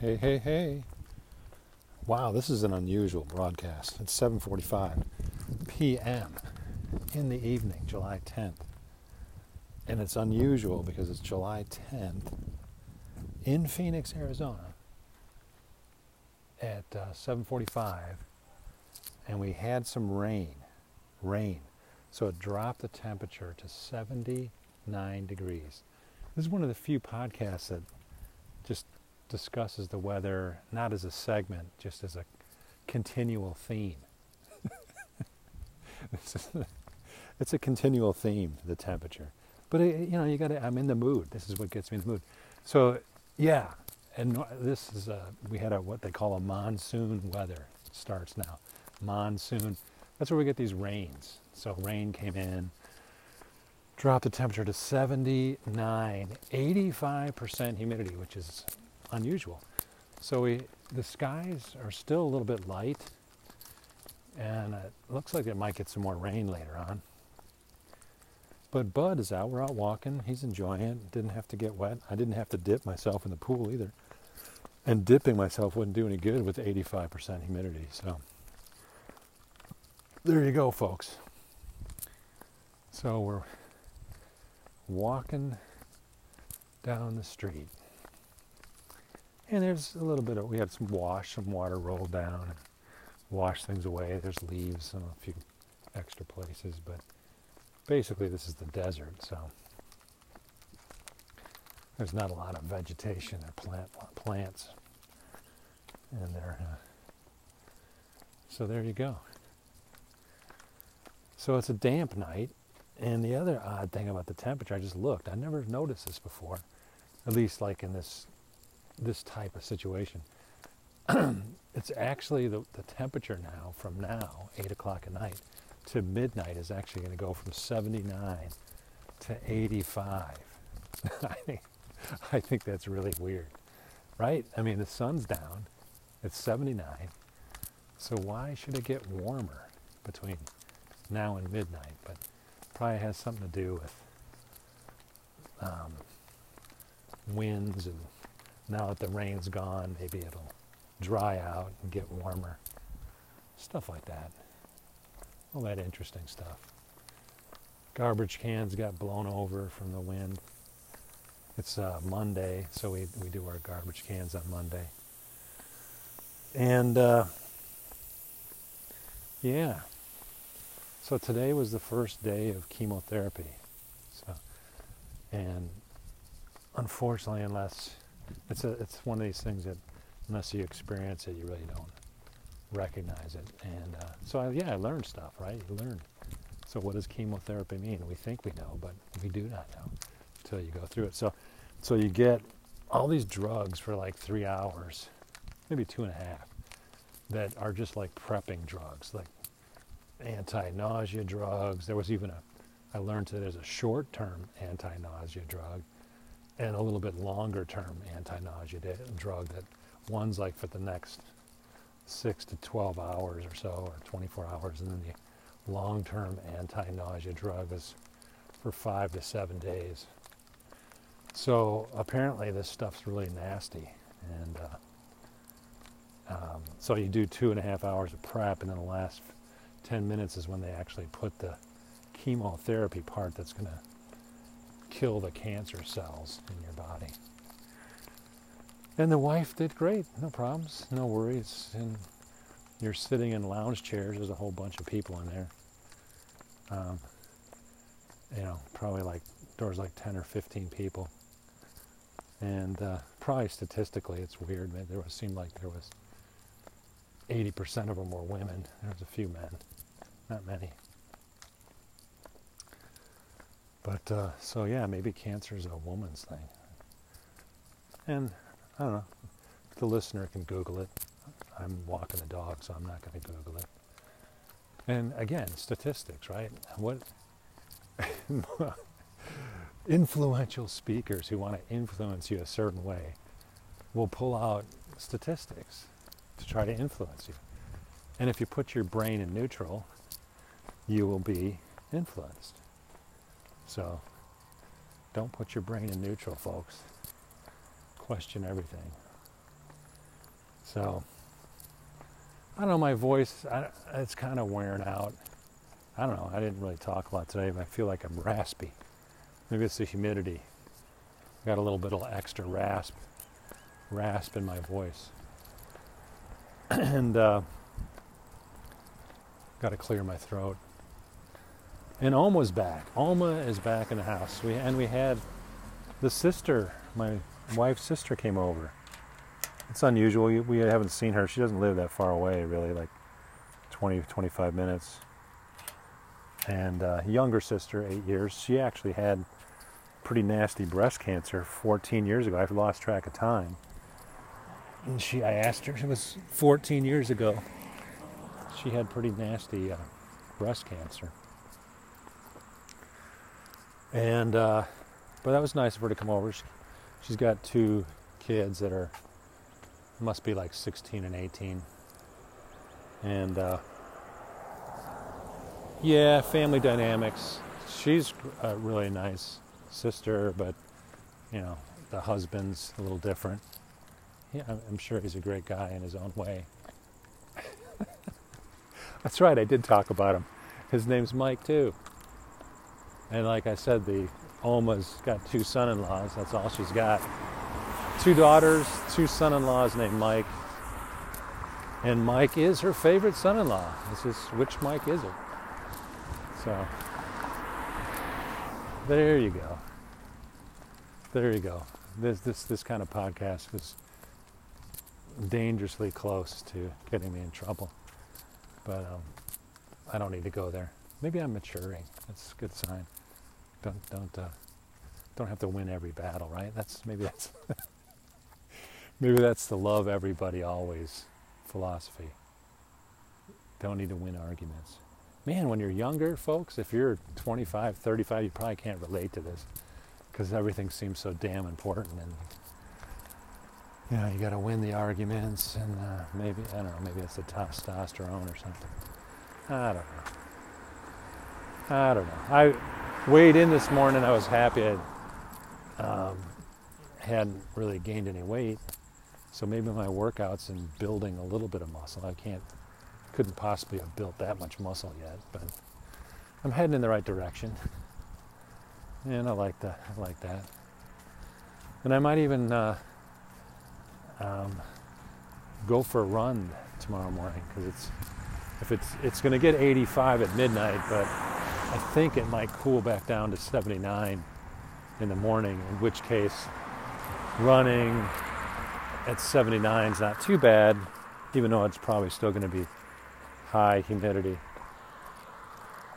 Hey, hey, hey. Wow, this is an unusual broadcast. It's 7:45 p.m. in the evening, July 10th. And it's unusual because it's July 10th in Phoenix, Arizona at uh, 7:45 and we had some rain. Rain. So it dropped the temperature to 79 degrees. This is one of the few podcasts that just discusses the weather not as a segment, just as a continual theme. it's a continual theme, the temperature. But it, you know, you got. I'm in the mood. This is what gets me in the mood. So, yeah, and this is a, we had a what they call a monsoon weather it starts now. Monsoon. That's where we get these rains. So rain came in, dropped the temperature to 79, 85% humidity, which is unusual. So we, the skies are still a little bit light, and it looks like it might get some more rain later on. But Bud is out. We're out walking. He's enjoying it. Didn't have to get wet. I didn't have to dip myself in the pool either. And dipping myself wouldn't do any good with 85% humidity. So there you go, folks. So we're walking down the street. And there's a little bit of, we had some wash, some water rolled down and wash things away. There's leaves in a few extra places, but basically this is the desert, so there's not a lot of vegetation or plant plants in there. Uh, so there you go. So it's a damp night, and the other odd thing about the temperature, I just looked. I never noticed this before, at least like in this this type of situation. it's actually the, the temperature now from now, 8 o'clock at night, to midnight is actually going to go from 79 to 85. I, think, I think that's really weird, right? I mean, the sun's down, it's 79, so why should it get warmer between now and midnight? But probably has something to do with um, winds and now that the rain's gone, maybe it'll dry out and get warmer. Stuff like that. All that interesting stuff. Garbage cans got blown over from the wind. It's uh, Monday, so we, we do our garbage cans on Monday. And uh, yeah, so today was the first day of chemotherapy. So, and unfortunately, unless it's a, it's one of these things that unless you experience it, you really don't recognize it. And uh, so, I, yeah, I learned stuff, right? You learn. So, what does chemotherapy mean? We think we know, but we do not know until you go through it. So, so you get all these drugs for like three hours, maybe two and a half, that are just like prepping drugs, like anti-nausea drugs. There was even a, I learned that there's a short-term anti-nausea drug and a little bit longer term anti-nausea drug that one's like for the next six to 12 hours or so or 24 hours and then the long-term anti-nausea drug is for five to seven days. So apparently this stuff's really nasty and uh, um, so you do two and a half hours of prep and then the last 10 minutes is when they actually put the chemotherapy part that's going to kill the cancer cells in your body. And the wife did great, no problems, no worries. And you're sitting in lounge chairs, there's a whole bunch of people in there. Um, you know, probably like, there was like 10 or 15 people. And uh, probably statistically, it's weird. There was, seemed like there was 80% of them were women. There was a few men, not many. But uh, so yeah, maybe cancer is a woman's thing. And I don't know. The listener can Google it. I'm walking the dog, so I'm not going to Google it. And again, statistics, right? What influential speakers who want to influence you a certain way will pull out statistics to try to influence you. And if you put your brain in neutral, you will be influenced. So don't put your brain in neutral, folks. Question everything. So, I don't know, my voice, I, it's kind of wearing out. I don't know, I didn't really talk a lot today, but I feel like I'm raspy. Maybe it's the humidity. Got a little bit of extra rasp, rasp in my voice. and uh, got to clear my throat. And Oma's back. Alma is back in the house. We and we had the sister, my wife's sister, came over. It's unusual. We haven't seen her. She doesn't live that far away, really, like 20, 25 minutes. And uh, younger sister, eight years. She actually had pretty nasty breast cancer 14 years ago. I've lost track of time. And she, I asked her, it was 14 years ago. She had pretty nasty uh, breast cancer. And, uh, but that was nice of her to come over. She, she's got two kids that are, must be like 16 and 18. And, uh, yeah, family dynamics. She's a really nice sister, but, you know, the husband's a little different. Yeah, I'm sure he's a great guy in his own way. That's right, I did talk about him. His name's Mike, too. And like I said, the Oma's got two son in laws. That's all she's got. Two daughters, two son in laws named Mike. And Mike is her favorite son in law. It's just, which Mike is it? So, there you go. There you go. This, this, this kind of podcast is dangerously close to getting me in trouble. But um, I don't need to go there. Maybe I'm maturing. That's a good sign. Don't don't uh, don't have to win every battle, right? That's maybe that's maybe that's the love everybody always philosophy. Don't need to win arguments. Man, when you're younger, folks, if you're 25, 35, you probably can't relate to this because everything seems so damn important and you know, you got to win the arguments, and uh, maybe I don't know, maybe it's the testosterone or something. I don't know. I don't know. I weighed in this morning. I was happy. I um, hadn't really gained any weight, so maybe my workouts and building a little bit of muscle. I can't, couldn't possibly have built that much muscle yet, but I'm heading in the right direction, and I like that. I like that. And I might even. Uh, um, go for a run tomorrow morning because it's if it's it's going to get 85 at midnight, but I think it might cool back down to 79 in the morning. In which case, running at 79 is not too bad, even though it's probably still going to be high humidity.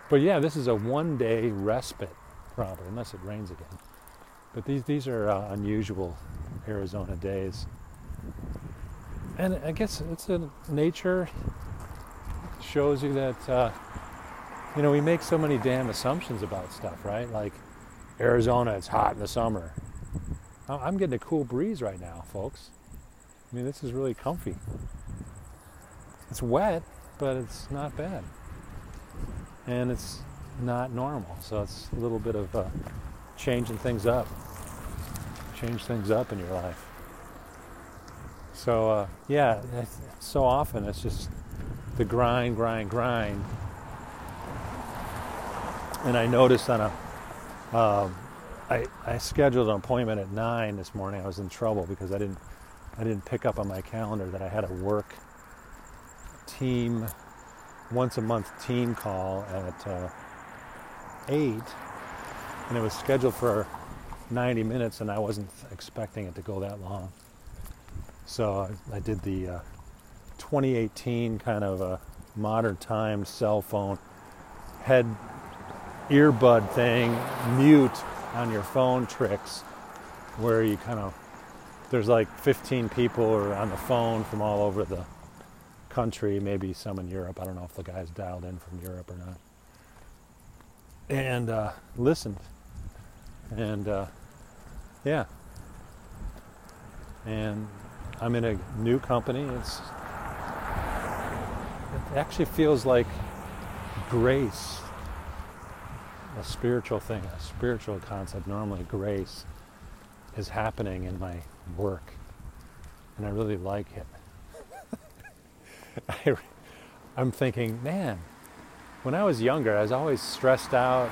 But yeah, this is a one-day respite, probably, unless it rains again. But these these are uh, unusual Arizona days and I guess it's a nature shows you that uh, you know we make so many damn assumptions about stuff, right? Like Arizona, it's hot in the summer. I'm getting a cool breeze right now, folks. I mean, this is really comfy. It's wet, but it's not bad, and it's not normal. So it's a little bit of uh, changing things up. Change things up in your life. So uh, yeah, so often it's just the grind, grind, grind. And I noticed on a, um, I, I scheduled an appointment at nine this morning. I was in trouble because I didn't, I didn't pick up on my calendar that I had a work team, once a month team call at uh, eight, and it was scheduled for 90 minutes, and I wasn't expecting it to go that long. So I, I did the uh, 2018 kind of a modern time cell phone head earbud thing, mute on your phone tricks, where you kind of there's like 15 people on the phone from all over the country, maybe some in Europe. I don't know if the guy's dialed in from Europe or not. And uh, listened. And uh, yeah. And I'm in a new company. It's it actually feels like grace, a spiritual thing, a spiritual concept. Normally, grace is happening in my work, and I really like it. I, I'm thinking, man, when I was younger, I was always stressed out,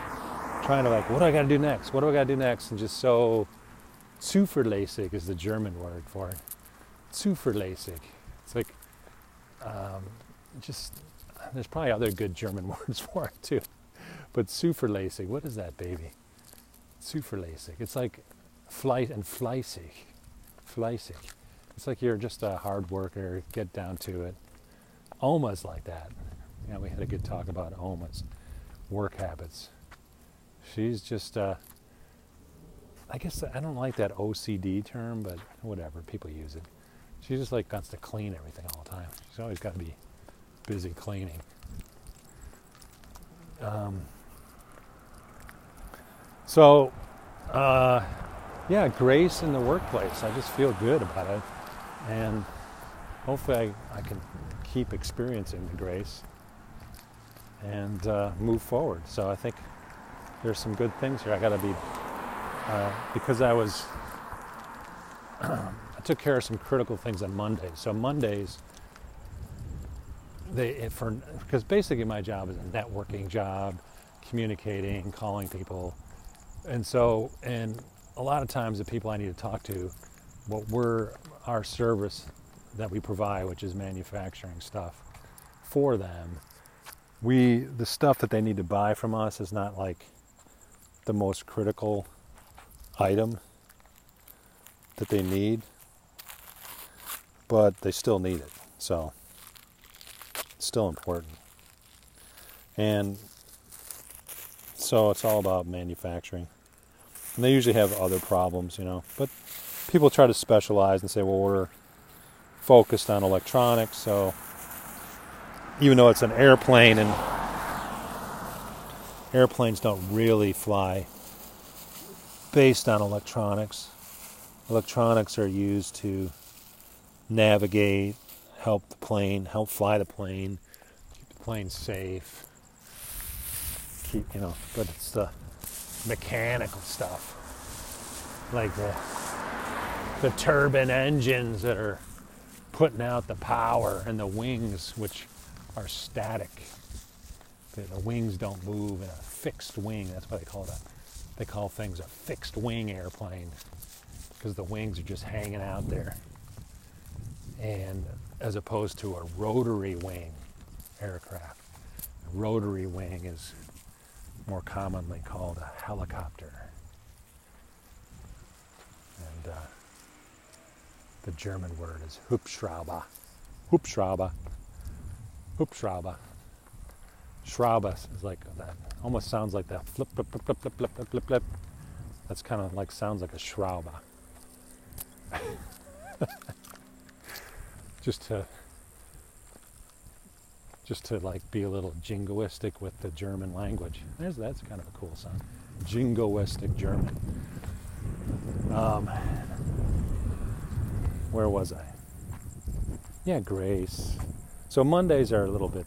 trying to like, what do I got to do next? What do I got to do next? And just so zuverlässig is the German word for it. Zuverlässig. It's like, um, just, there's probably other good German words for it too. But zuverlässig, what is that, baby? Zuverlässig. It's like flight and fleißig. Fleißig. It's like you're just a hard worker, get down to it. Oma's like that. You know, we had a good talk about Oma's work habits. She's just, uh, I guess I don't like that OCD term, but whatever, people use it. She just like wants to clean everything all the time. She's always got to be busy cleaning. Um, so, uh, yeah, grace in the workplace. I just feel good about it. And hopefully I, I can keep experiencing the grace and uh, move forward. So I think there's some good things here. I got to be, uh, because I was, I took care of some critical things on Mondays. So Mondays, they for because basically my job is a networking job, communicating, calling people, and so and a lot of times the people I need to talk to, what we're our service that we provide, which is manufacturing stuff for them, we the stuff that they need to buy from us is not like the most critical item that they need, but they still need it. So it's still important. And so it's all about manufacturing. And they usually have other problems, you know. But people try to specialize and say, well, we're focused on electronics, so even though it's an airplane and airplanes don't really fly based on electronics. Electronics are used to navigate, help the plane, help fly the plane, keep the plane safe. You know, but it's the mechanical stuff. Like the the turbine engines that are putting out the power and the wings which are static. The, the wings don't move in a fixed wing. That's why they call a, they call things a fixed wing airplane because the wings are just hanging out there. And as opposed to a rotary wing aircraft. A rotary wing is more commonly called a helicopter. And uh, the German word is Hubschrauber. Hubschrauber. Hubschrauber. Schraube is like that. Almost sounds like that. Flip, flip, flip, flip, flip, flip, flip, flip, flip. That's kind of like sounds like a Schraube. just to just to like be a little jingoistic with the German language. There's that's kind of a cool sound. Jingoistic German. Um, where was I? Yeah, Grace. So Mondays are a little bit.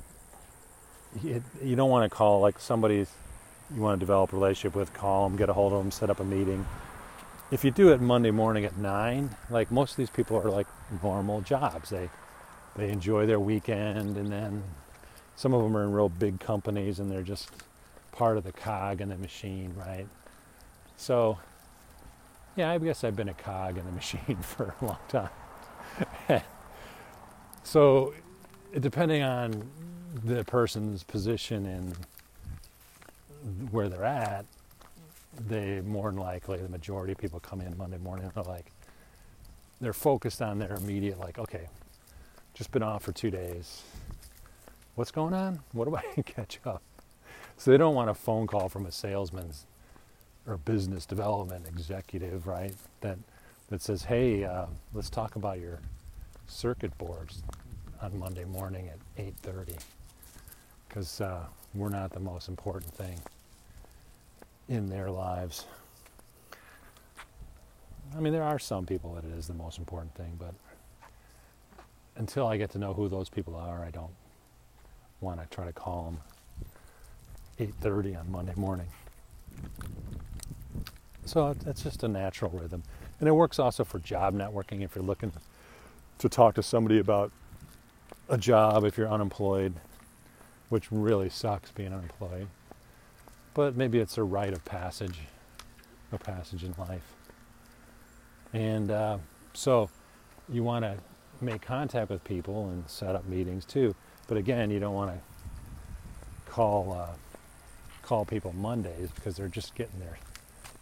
You don't want to call like somebody you want to develop a relationship with, call them, get a hold of them, set up a meeting. If you do it Monday morning at nine, like most of these people are like normal jobs. They they enjoy their weekend, and then some of them are in real big companies, and they're just part of the cog in the machine, right? So, yeah, I guess I've been a cog in the machine for a long time. so, depending on the person's position and where they're at, they more than likely, the majority of people come in Monday morning they're like, they're focused on their immediate, like, okay, just been off for two days. What's going on? What do I catch up? So they don't want a phone call from a salesman's or business development executive, right? That that says, "Hey, uh, let's talk about your circuit boards on Monday morning at 8:30," because uh, we're not the most important thing in their lives. I mean, there are some people that it is the most important thing, but until I get to know who those people are, I don't want to try to call them 8:30 on Monday morning. So it's just a natural rhythm, and it works also for job networking. If you're looking to talk to somebody about a job if you're unemployed, which really sucks being unemployed. But maybe it's a rite of passage, a passage in life. And uh, so you want to make contact with people and set up meetings too. But again, you don't want to call uh, call people Mondays because they're just getting their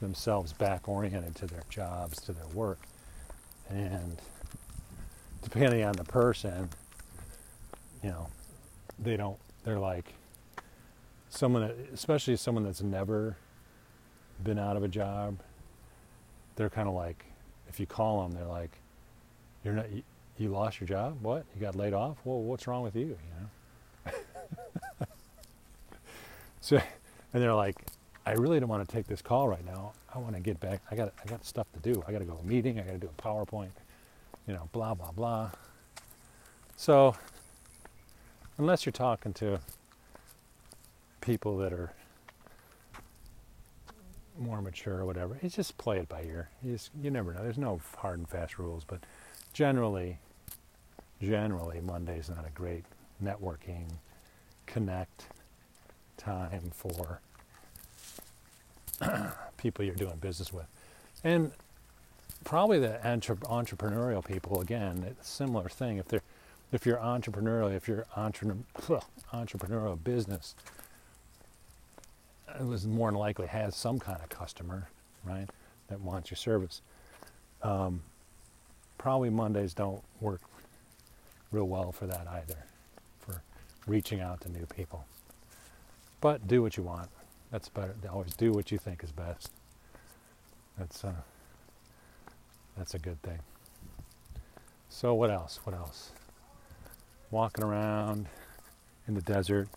themselves back oriented to their jobs, to their work, and depending on the person, you know, they don't. They're like someone, that, especially someone that's never been out of a job. They're kind of like, if you call them, they're like, "You're not. You, lost your job? What? You got laid off? Well, what's wrong with you? You know." so, and they're like, "I really don't want to take this call right now. I want to get back. I got I got stuff to do. I got to go to a meeting. I got to do a PowerPoint. You know, blah blah blah." So, unless you're talking to people that are more mature or whatever, it's just play it by ear. You, just, you never know. There's no hard and fast rules, but generally, generally Monday's not a great networking connect time for people you're doing business with. And probably the entre- entrepreneurial people again, it's a similar thing. If they're if you're entrepreneurial, if you're entre- entrepreneurial business, it was more than likely has some kind of customer, right, that wants your service. Um, probably Mondays don't work real well for that either, for reaching out to new people. But do what you want. That's better. Always do what you think is best. That's uh, that's a good thing. So what else? What else? Walking around in the desert.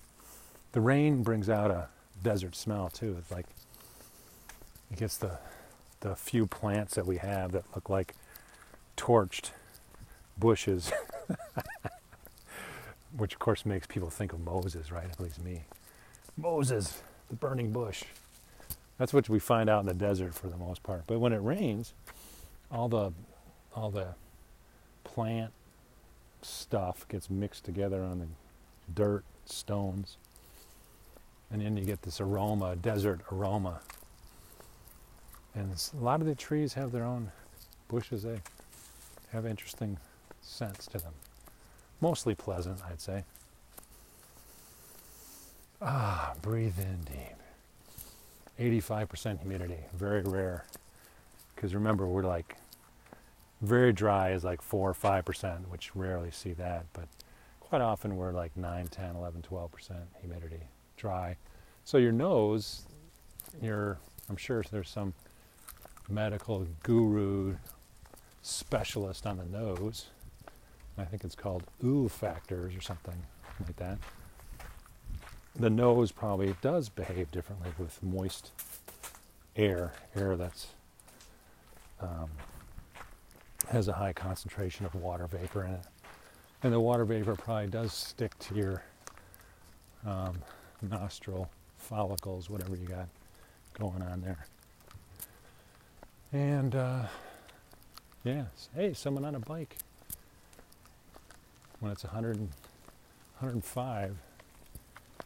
The rain brings out a desert smell too. It's like it gets the the few plants that we have that look like torched bushes, which of course makes people think of Moses, right? At least me. Moses, the burning bush. That's what we find out in the desert for the most part. But when it rains, all the all the plant stuff gets mixed together on the dirt, stones, and then you get this aroma, desert aroma. And a lot of the trees have their own bushes. They have interesting scents to them. Mostly pleasant, I'd say. Ah, breathe in deep. 85% humidity, very rare. Because remember, we're like, very dry is like 4 or 5%, which rarely see that. But quite often we're like 9, 10, 11, 12% humidity dry. So your nose, your I'm sure there's some medical guru specialist on the nose. I think it's called ooh factors or something like that. The nose probably does behave differently with moist air, air that's um, has a high concentration of water vapor in it, and the water vapor probably does stick to your um, nostril follicles, whatever you got going on there. And uh, yeah, hey, someone on a bike. When it's 100, 105,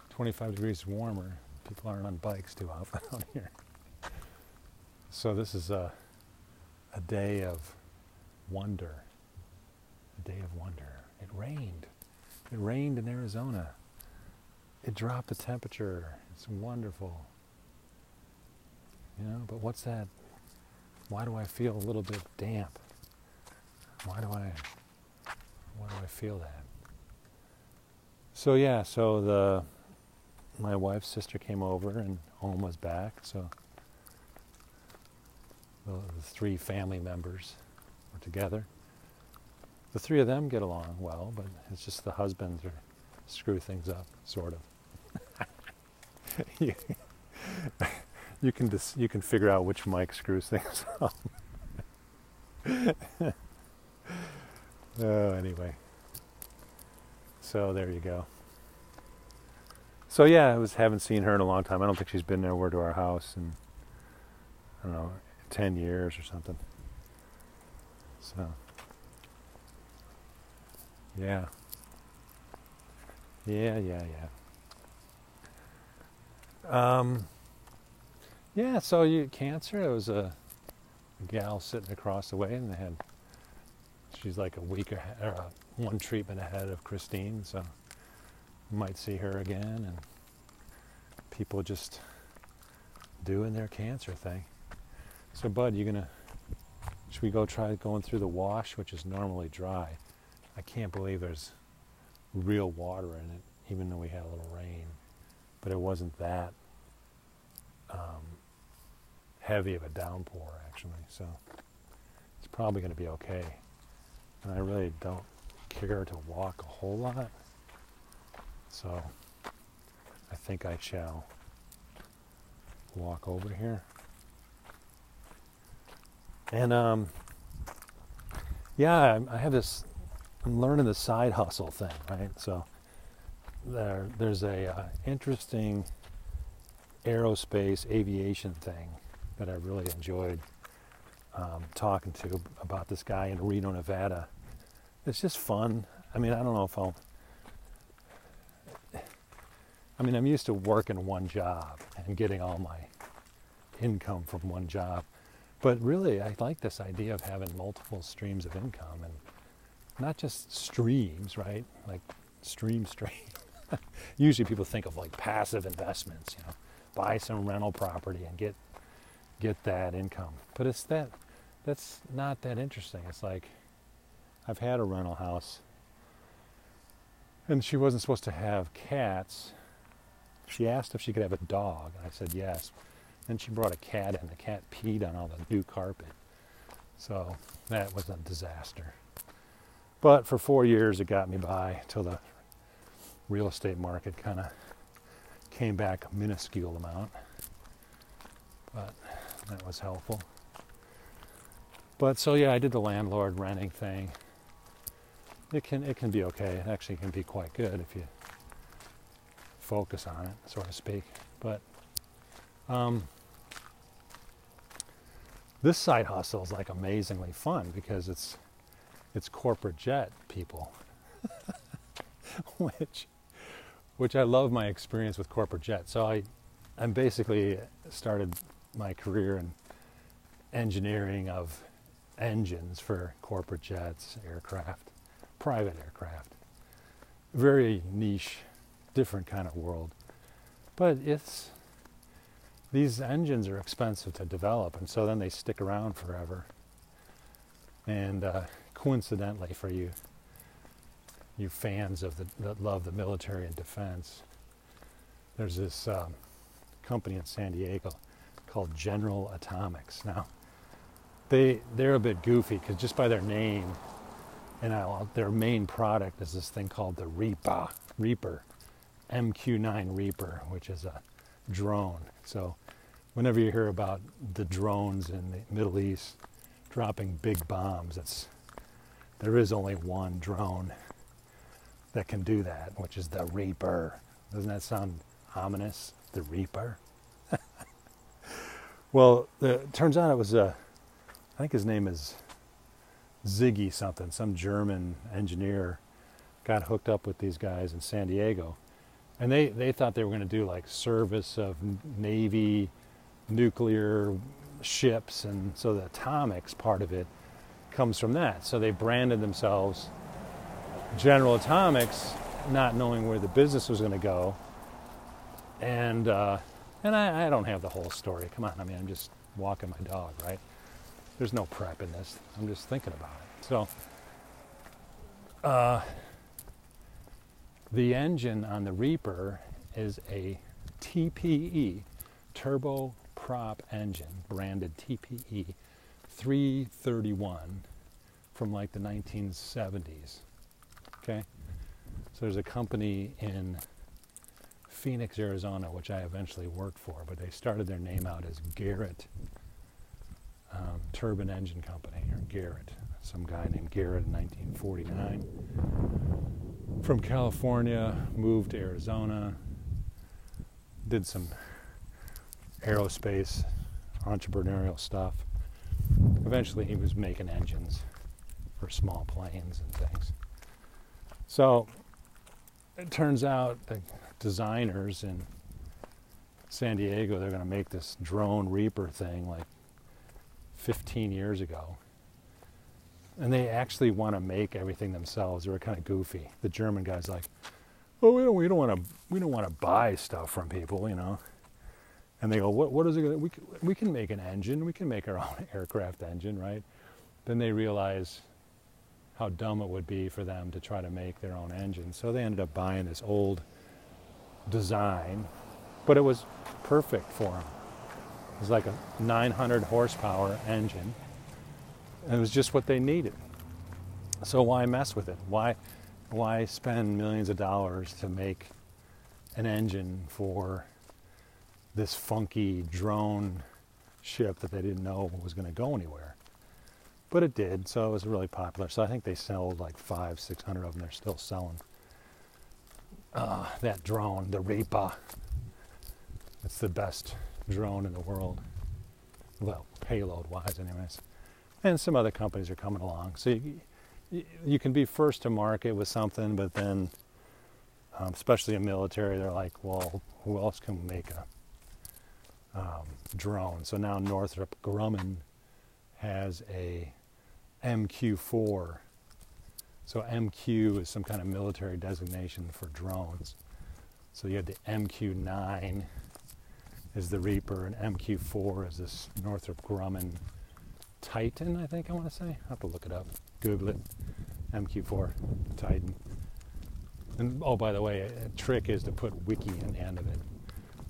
25 degrees warmer, people aren't on bikes too often out here. So this is a, a day of wonder. A day of wonder. It rained. It rained in Arizona. It dropped the temperature. It's wonderful. You know, but what's that? Why do I feel a little bit damp? Why do I I feel that? So yeah, so the my wife's sister came over and Om was back, so the, the three family members were together. The three of them get along well, but it's just the husbands are screw things up, sort of. you, you can dis- you can figure out which Mike screws things up. oh, anyway. So there you go. So yeah, I was haven't seen her in a long time. I don't think she's been nowhere to our house in I don't know, ten years or something. So yeah. Yeah, yeah, yeah. Um, yeah, so you cancer. It was a, a gal sitting across the way, and they had. She's like a week ahead, or uh, one treatment ahead of Christine, so might see her again, and people just doing their cancer thing. So, Bud, you gonna? Should we go try going through the wash, which is normally dry? I can't believe there's real water in it, even though we had a little rain. But it wasn't that um, heavy of a downpour, actually. So it's probably going to be okay. And I really don't care to walk a whole lot. So I think I shall walk over here. And um, yeah, I have this I'm learning the side hustle thing, right? So there, there's a uh, interesting aerospace aviation thing that I really enjoyed um, talking to about this guy in Reno, Nevada. It's just fun. I mean, I don't know if I'll. I mean, I'm used to working one job and getting all my income from one job. But really, I like this idea of having multiple streams of income and not just streams, right? Like stream stream. Usually people think of like passive investments, you know, buy some rental property and get get that income. But it's that that's not that interesting. It's like I've had a rental house and she wasn't supposed to have cats. She asked if she could have a dog, I said yes. Then she brought a cat and The cat peed on all the new carpet. So that was a disaster. But for four years, it got me by till the real estate market kind of came back a minuscule amount. But that was helpful. But so yeah, I did the landlord renting thing. It can it can be okay. It actually can be quite good if you focus on it, so to speak. But um, this side hustle is like amazingly fun because it's it's corporate jet people, which which I love my experience with corporate jet. So I I'm basically started my career in engineering of engines for corporate jets, aircraft, private aircraft. Very niche, different kind of world. But it's these engines are expensive to develop, and so then they stick around forever. And uh, coincidentally for you, you fans of the that love the military and defense, there's this um, company in San Diego called General Atomics. Now, they they're a bit goofy because just by their name, and I'll, their main product is this thing called the Reaper, Reaper, MQ-9 Reaper, which is a drone. So, whenever you hear about the drones in the Middle East dropping big bombs, it's there is only one drone that can do that, which is the Reaper. Doesn't that sound ominous? The Reaper? well, turns out it was a, I think his name is Ziggy something, some German engineer got hooked up with these guys in San Diego. And they, they thought they were going to do like service of Navy nuclear ships. And so the atomics part of it comes from that. So they branded themselves General Atomics, not knowing where the business was going to go. And uh, and I, I, don't have the whole story. Come on, I mean, I'm just walking my dog, right? There's no prep in this. I'm just thinking about it. So uh, the engine on the Reaper is a TPE, turbo prop engine, branded TPE 331 from like the 1970s. Okay? So there's a company in Phoenix, Arizona, which I eventually worked for, but they started their name out as Garrett um, Turbine Engine Company, or Garrett. Some guy named Garrett in 1949. From California, moved to Arizona, did some aerospace entrepreneurial stuff eventually he was making engines for small planes and things. So it turns out the designers in San Diego, they're going to make this drone Reaper thing like 15 years ago. And they actually want to make everything themselves. They were kind of goofy. The German guy's like, "Oh, we don't, we don't want to, we don't want to buy stuff from people, you know." And they go, "What, what is it? We, we can make an engine. We can make our own aircraft engine, right?" Then they realize how dumb it would be for them to try to make their own engine. So they ended up buying this old design, but it was perfect for them. It was like a 900 horsepower engine, and it was just what they needed. So why mess with it? Why, why spend millions of dollars to make an engine for this funky drone ship that they didn't know was going to go anywhere? But it did, so it was really popular. So I think they sold like five, six hundred of them. They're still selling. Uh, that drone, the Reaper, it's the best drone in the world. Well, payload wise, anyways. And some other companies are coming along. So you, you can be first to market with something, but then, um, especially in military, they're like, well, who else can make a um, drone? So now Northrop Grumman has a MQ4. So MQ is some kind of military designation for drones. So you have the MQ9 is the Reaper, and MQ4 is this Northrop Grumman Titan, I think I want to say. I have to look it up. Google it. MQ4 Titan. And oh, by the way, a, trick is to put wiki in the end of it.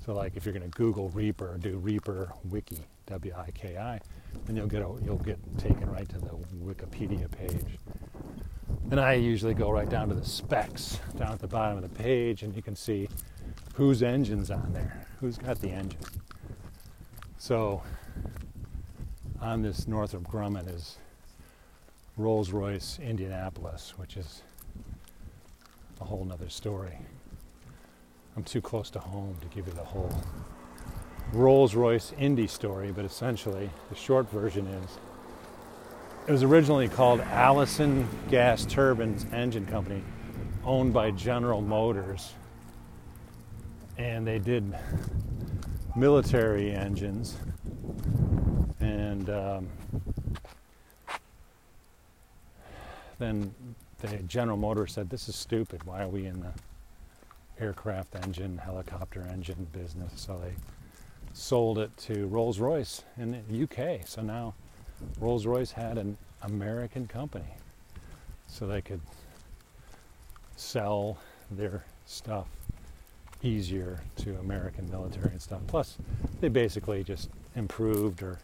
So, like if you're going to Google Reaper, do Reaper Wiki, W-I-K-I, and you'll get a, you'll get taken right to the Wikipedia page. And I usually go right down to the specs down at the bottom of the page, and you can see whose engine's on there, who's got the engine. So on this Northrop Grumman is Rolls-Royce Indianapolis, which is a whole nother story. I'm too close to home to give you the whole Rolls Royce Indy story, but essentially the short version is it was originally called Allison Gas Turbines Engine Company, owned by General Motors. And they did military engines. And um, then the General Motors said, This is stupid. Why are we in the aircraft engine, helicopter engine business? So they sold it to Rolls Royce in the UK. So now Rolls Royce had an American company. So they could sell their stuff easier to American military and stuff. Plus, they basically just improved or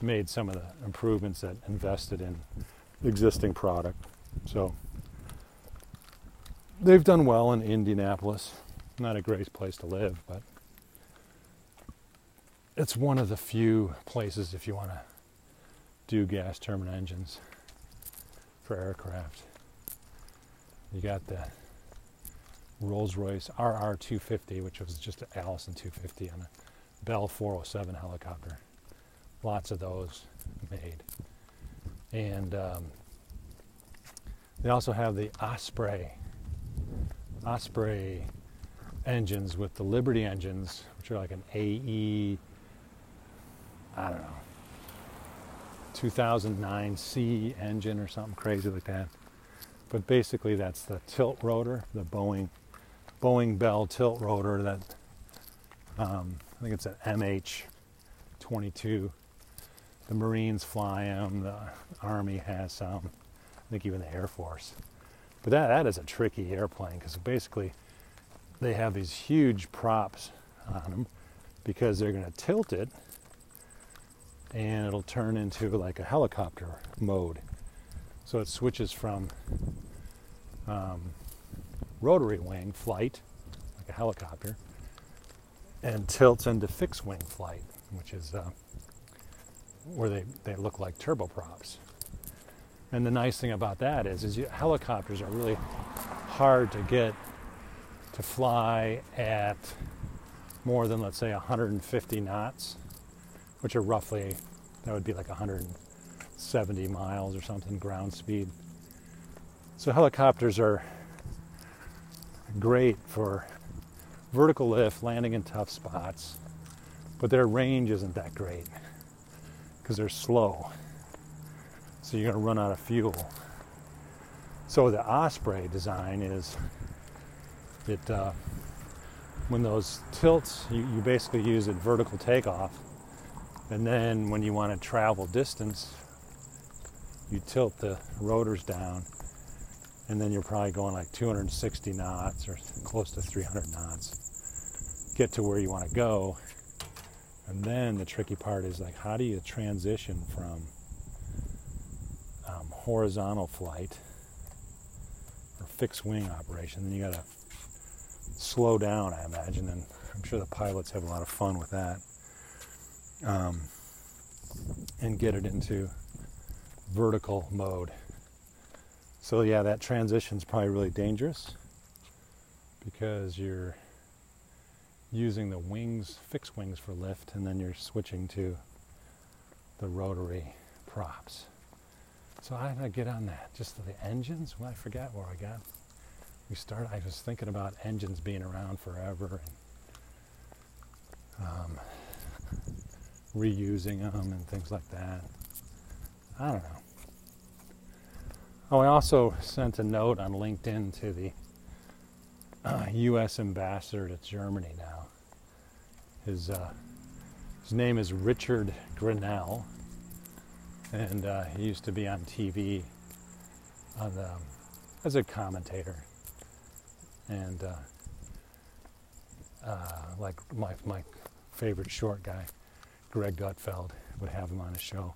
made some of the improvements that invested in existing product. So they've done well in Indianapolis. Not a great place to live, but it's one of the few places if you want to do gas turbine engines for aircraft. You got the Rolls-Royce RR250, which was just an Allison 250 on a Bell 407 helicopter. Lots of those made. And um, they also have the Osprey Osprey engines with the Liberty engines, which are like an AE I don't know, 2009 C engine or something crazy like that. But basically, that's the tilt rotor, the Boeing Boeing Bell tilt rotor that um, I think it's an MH22. The Marines fly them, the Army has some, I think even the Air Force. But that, that is a tricky airplane because basically they have these huge props on them because they're going to tilt it and it'll turn into like a helicopter mode. So it switches from um, rotary wing flight, like a helicopter, and tilts into fixed wing flight, which is uh, where they, they look like turboprops. And the nice thing about that is, is you, helicopters are really hard to get to fly at more than, let's say, 150 knots which are roughly, that would be like 170 miles or something ground speed. So helicopters are great for vertical lift, landing in tough spots, but their range isn't that great because they're slow. So you're going to run out of fuel. So the Osprey design is it uh, when those tilts, you, you basically use it vertical takeoff, and then when you want to travel distance, you tilt the rotors down, and then you're probably going like 260 knots or close to 300 knots. Get to where you want to go, and then the tricky part is like, how do you transition from um, horizontal flight or fixed wing operation? Then you got to slow down, I imagine, and I'm sure the pilots have a lot of fun with that. Um, and get it into vertical mode. So yeah, that transition is probably really dangerous because you're using the wings, fixed wings for lift, and then you're switching to the rotary props. So how did I get on that? Just the engines? Well, I forgot where I got. We started. I was thinking about engines being around forever and um, reusing them and things like that. I don't know. Oh, I also sent a note on LinkedIn to the uh, U.S. ambassador to Germany now. His uh, his name is Richard Grenell, and uh, he used to be on TV on the, as a commentator, and uh, uh, like my my favorite short guy, Greg Gutfeld, would have him on his show.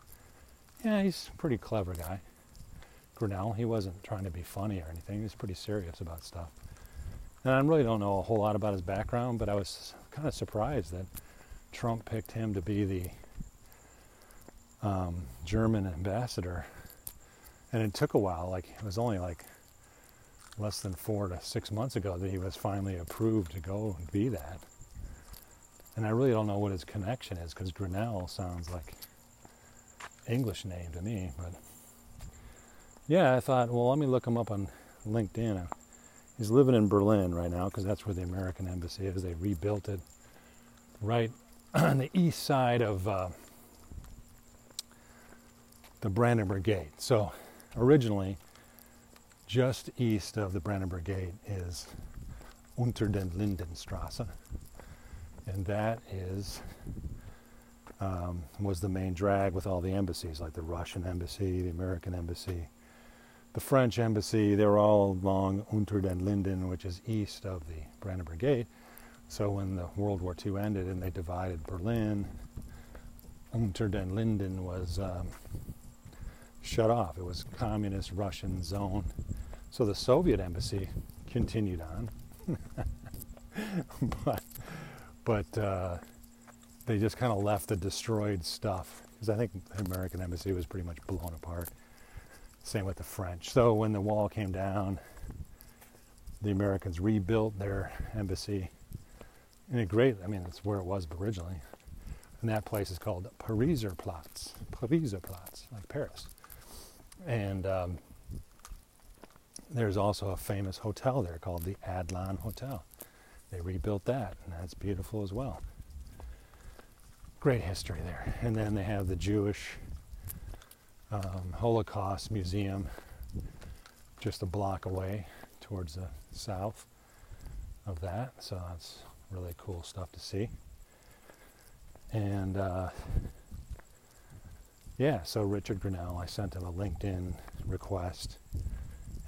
Yeah, he's a pretty clever guy. Grenell, he wasn't trying to be funny or anything. He was pretty serious about stuff. And I really don't know a whole lot about his background, but I was kind of surprised that Trump picked him to be the um, German ambassador. And it took a while. Like it was only like less than four to six months ago that he was finally approved to go and be that. And I really don't know what his connection is because Grenell sounds like English name to me, but yeah, I thought, well, let me look him up on LinkedIn. He's living in Berlin right now because that's where the American embassy is. They rebuilt it right on the east side of uh, the Brandenburg Gate. So originally, just east of the Brandenburg Gate is Unter den Lindenstrasse, and that is um, was the main drag with all the embassies, like the Russian embassy, the American embassy, the French embassy, they were all along Unter den Linden, which is east of the Brandenburg Gate. So when the World War II ended and they divided Berlin, Unter den Linden was um, shut off. It was communist Russian zone. So the Soviet embassy continued on, but but uh, they just kind of left the destroyed stuff because I think the American embassy was pretty much blown apart. Same with the French. So when the wall came down, the Americans rebuilt their embassy in a great, I mean, it's where it was originally. And that place is called Pariser Platz, Pariser Platz, like Paris. And um, there's also a famous hotel there called the Adlon Hotel. They rebuilt that, and that's beautiful as well. Great history there. And then they have the Jewish um, Holocaust Museum just a block away towards the south of that. So that's really cool stuff to see. And uh, yeah, so Richard Grenell, I sent him a LinkedIn request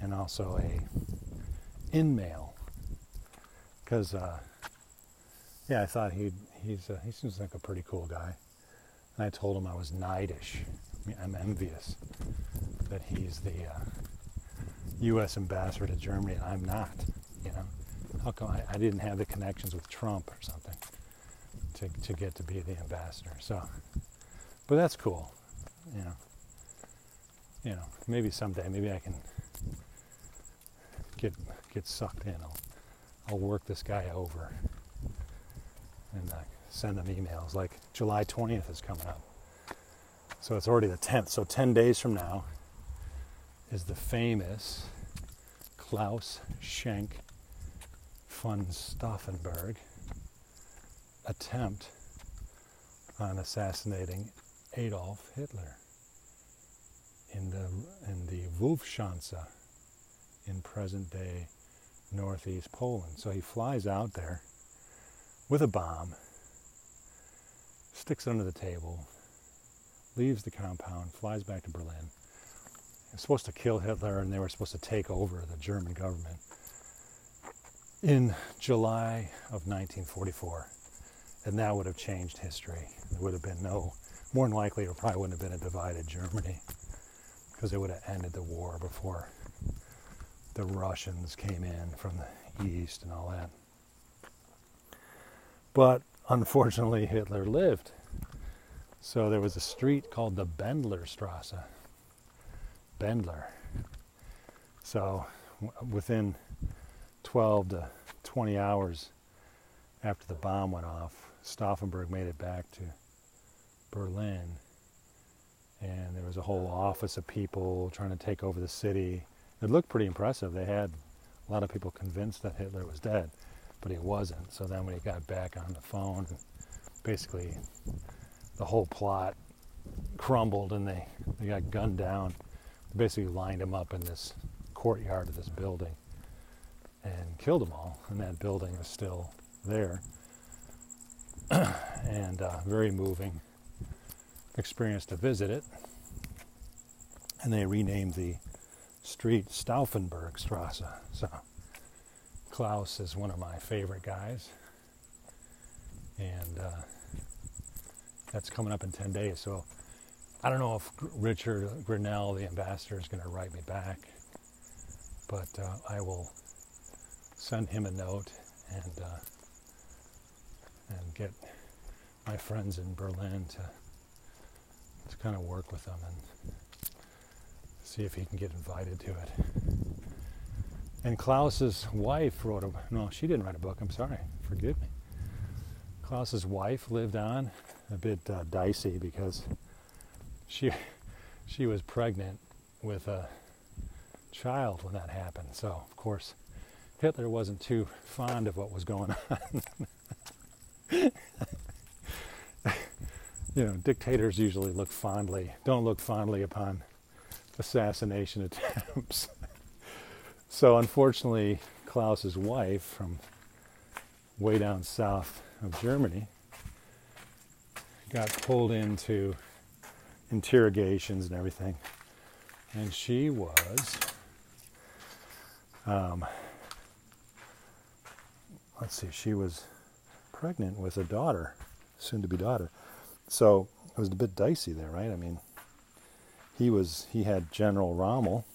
and also a in mail because uh, yeah, I thought he he's uh, he seems like a pretty cool guy. And I told him I was knightish I'm envious that he's the uh, U.S. ambassador to Germany I'm not. You know, how come I, I, didn't have the connections with Trump or something to to get to be the ambassador? So, but that's cool. You know, you know, maybe someday, maybe I can get get sucked in. I'll I'll work this guy over and uh, send him emails. Like July 20th is coming up. So it's already the 10th. So 10 days from now is the famous Klaus Schenk von Stauffenberg attempt on assassinating Adolf Hitler in the in the Wolfsschanze in present-day northeast Poland. So he flies out there with a bomb, sticks it under the table, leaves the compound, flies back to Berlin. He's supposed to kill Hitler, and they were supposed to take over the German government in July of 1944. And that would have changed history. There would have been no, more than likely, it probably wouldn't have been a divided Germany because it would have ended the war before the Russians came in from the east and all that. But unfortunately, Hitler lived. So there was a street called the Bendlerstrasse. Bendler. So within 12 to 20 hours after the bomb went off, Stauffenberg made it back to Berlin. And there was a whole office of people trying to take over the city. It looked pretty impressive. They had a lot of people convinced that Hitler was dead, but he wasn't. So then when he got back on the phone, basically the whole plot crumbled and they, they got gunned down. Basically lined them up in this courtyard of this building and killed them all. And that building is still there. and uh, very moving experience to visit it. And they renamed the street Stauffenbergstrasse. So Klaus is one of my favorite guys. And uh, that's coming up in 10 days. So I don't know if Richard Grenell, the ambassador, is going to write me back, but uh, I will send him a note and uh, and get my friends in Berlin to to kind of work with them and see if he can get invited to it. And Klaus's wife wrote a no, she didn't write a book. I'm sorry, forgive me. Klaus's wife lived on a bit uh, dicey because she she was pregnant with a child when that happened. So of course Hitler wasn't too fond of what was going on. you know, dictators usually look fondly, don't look fondly upon assassination attempts. so unfortunately, Klaus's wife from way down south of Germany got pulled into interrogations and everything. And she was um, let's see, she was pregnant with a daughter, soon to be daughter. So it was a bit dicey there, right? I mean, he was he had General Rommel,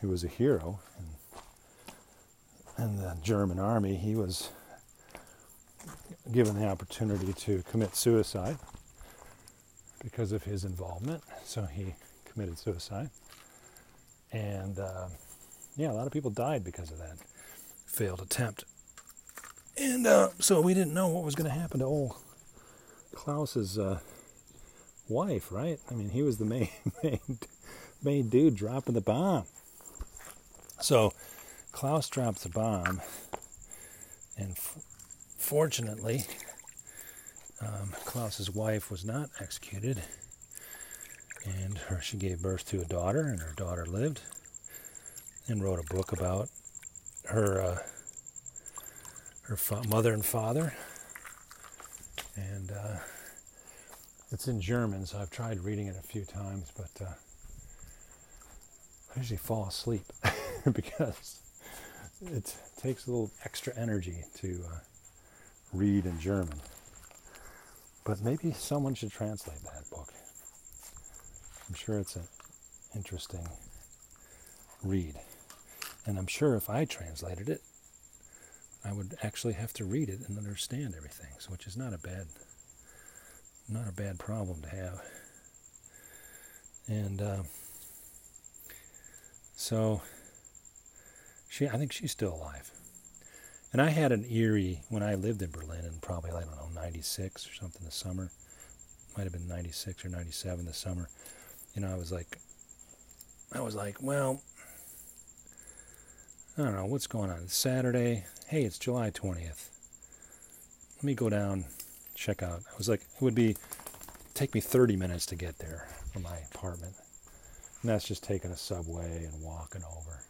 who was a hero in, in the German army. He was given the opportunity to commit suicide because of his involvement. So he committed suicide, and uh, yeah, a lot of people died because of that failed attempt. And uh, so we didn't know what was going to happen to old Klaus's uh, wife, right? I mean, he was the main, main, main dude dropping the bomb. So Klaus drops the bomb, and f- fortunately, um, Klaus's wife was not executed, and her, she gave birth to a daughter, and her daughter lived, and wrote a book about her. Uh, her fa- mother and father. And uh, it's in German, so I've tried reading it a few times, but uh, I usually fall asleep because it takes a little extra energy to uh, read in German. But maybe someone should translate that book. I'm sure it's an interesting read. And I'm sure if I translated it, I would actually have to read it and understand everything, which is not a bad not a bad problem to have. And uh, so she I think she's still alive. And I had an eerie when I lived in Berlin in probably I don't know 96 or something the summer. Might have been 96 or 97 the summer. You know, I was like I was like, well, I don't know what's going on. It's Saturday. Hey, it's July 20th. Let me go down, check out. I was like, it would be take me 30 minutes to get there from my apartment. And that's just taking a subway and walking over.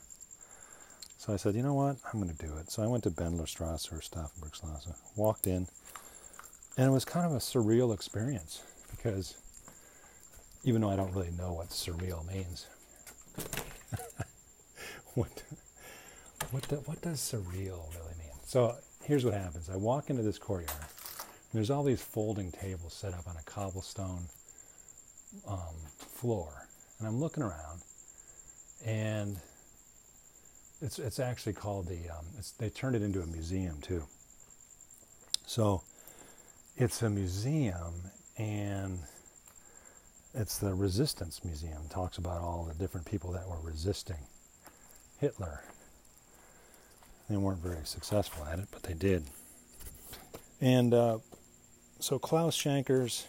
So I said, you know what? I'm going to do it. So I went to Bendlerstrasse or Stauffenbergstrasse, walked in, and it was kind of a surreal experience because even though I don't really know what surreal means, what what the, what does surreal really mean? So here's what happens: I walk into this courtyard. there's all these folding tables set up on a cobblestone um, floor, and I'm looking around, and it's it's actually called the um, they turned it into a museum too. So it's a museum, and it's the Resistance Museum. It talks about all the different people that were resisting Hitler. They weren't very successful at it, but they did. And uh, so Klaus Schenker's,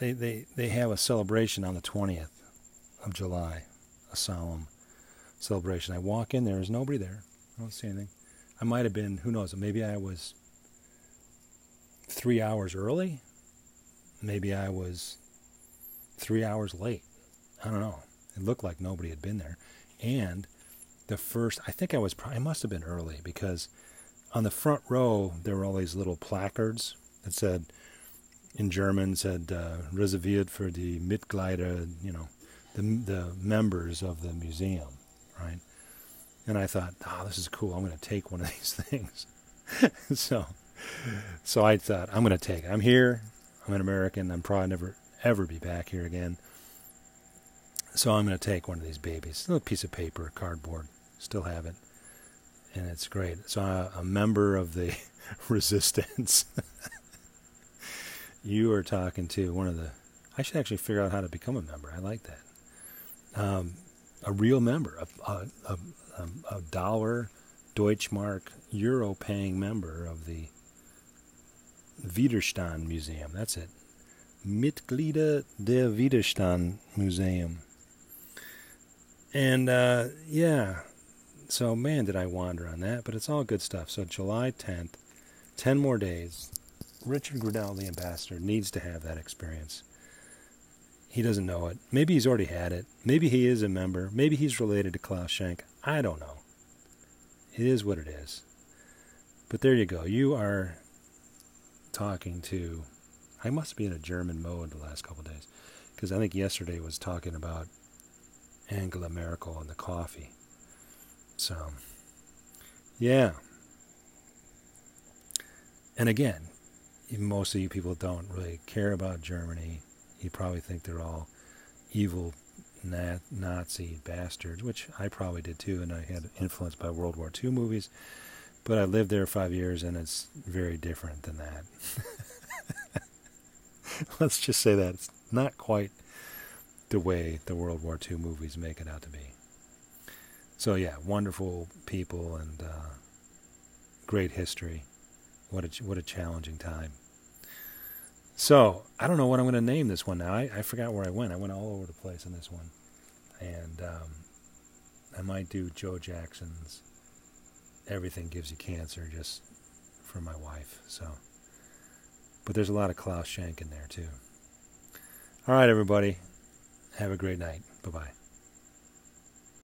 they, they, they have a celebration on the 20th of July, a solemn celebration. I walk in there, there's nobody there. I don't see anything. I might have been, who knows, maybe I was three hours early. Maybe I was three hours late. I don't know. It looked like nobody had been there. And the first, I think I was, I must have been early because on the front row there were all these little placards that said, in German, said uh, reserviert for the Mitglieder, you know, the the members of the museum, right? And I thought, oh, this is cool. I'm going to take one of these things. so, so I thought I'm going to take it. I'm here. I'm an American. I'm probably never ever be back here again. So I'm going to take one of these babies, a little piece of paper, cardboard, still have it, and it's great. So I'm a member of the resistance. you are talking to one of the. I should actually figure out how to become a member. I like that. Um, a real member, a, a, a, a dollar, Deutschmark, euro paying member of the Widerstand Museum. That's it. Mitglieder der Widerstand Museum. And uh, yeah, so man, did I wander on that, but it's all good stuff. So July 10th, 10 more days. Richard Grenell, the ambassador, needs to have that experience. He doesn't know it. Maybe he's already had it. Maybe he is a member. Maybe he's related to Klaus Schenk. I don't know. It is what it is. But there you go. You are talking to. I must be in a German mode the last couple days because I think yesterday was talking about Angela Merkel and the coffee. So, yeah. And again, most of you people don't really care about Germany. You probably think they're all evil Nazi bastards, which I probably did too, and I had influenced by World War II movies. But I lived there five years, and it's very different than that. Let's just say that it's not quite the way the World War II movies make it out to be. So yeah, wonderful people and uh, great history. What a what a challenging time. So I don't know what I'm going to name this one now. I, I forgot where I went. I went all over the place in this one, and um, I might do Joe Jackson's "Everything Gives You Cancer" just for my wife. So, but there's a lot of Klaus Schenk in there too. All right, everybody. Have a great night. Bye bye.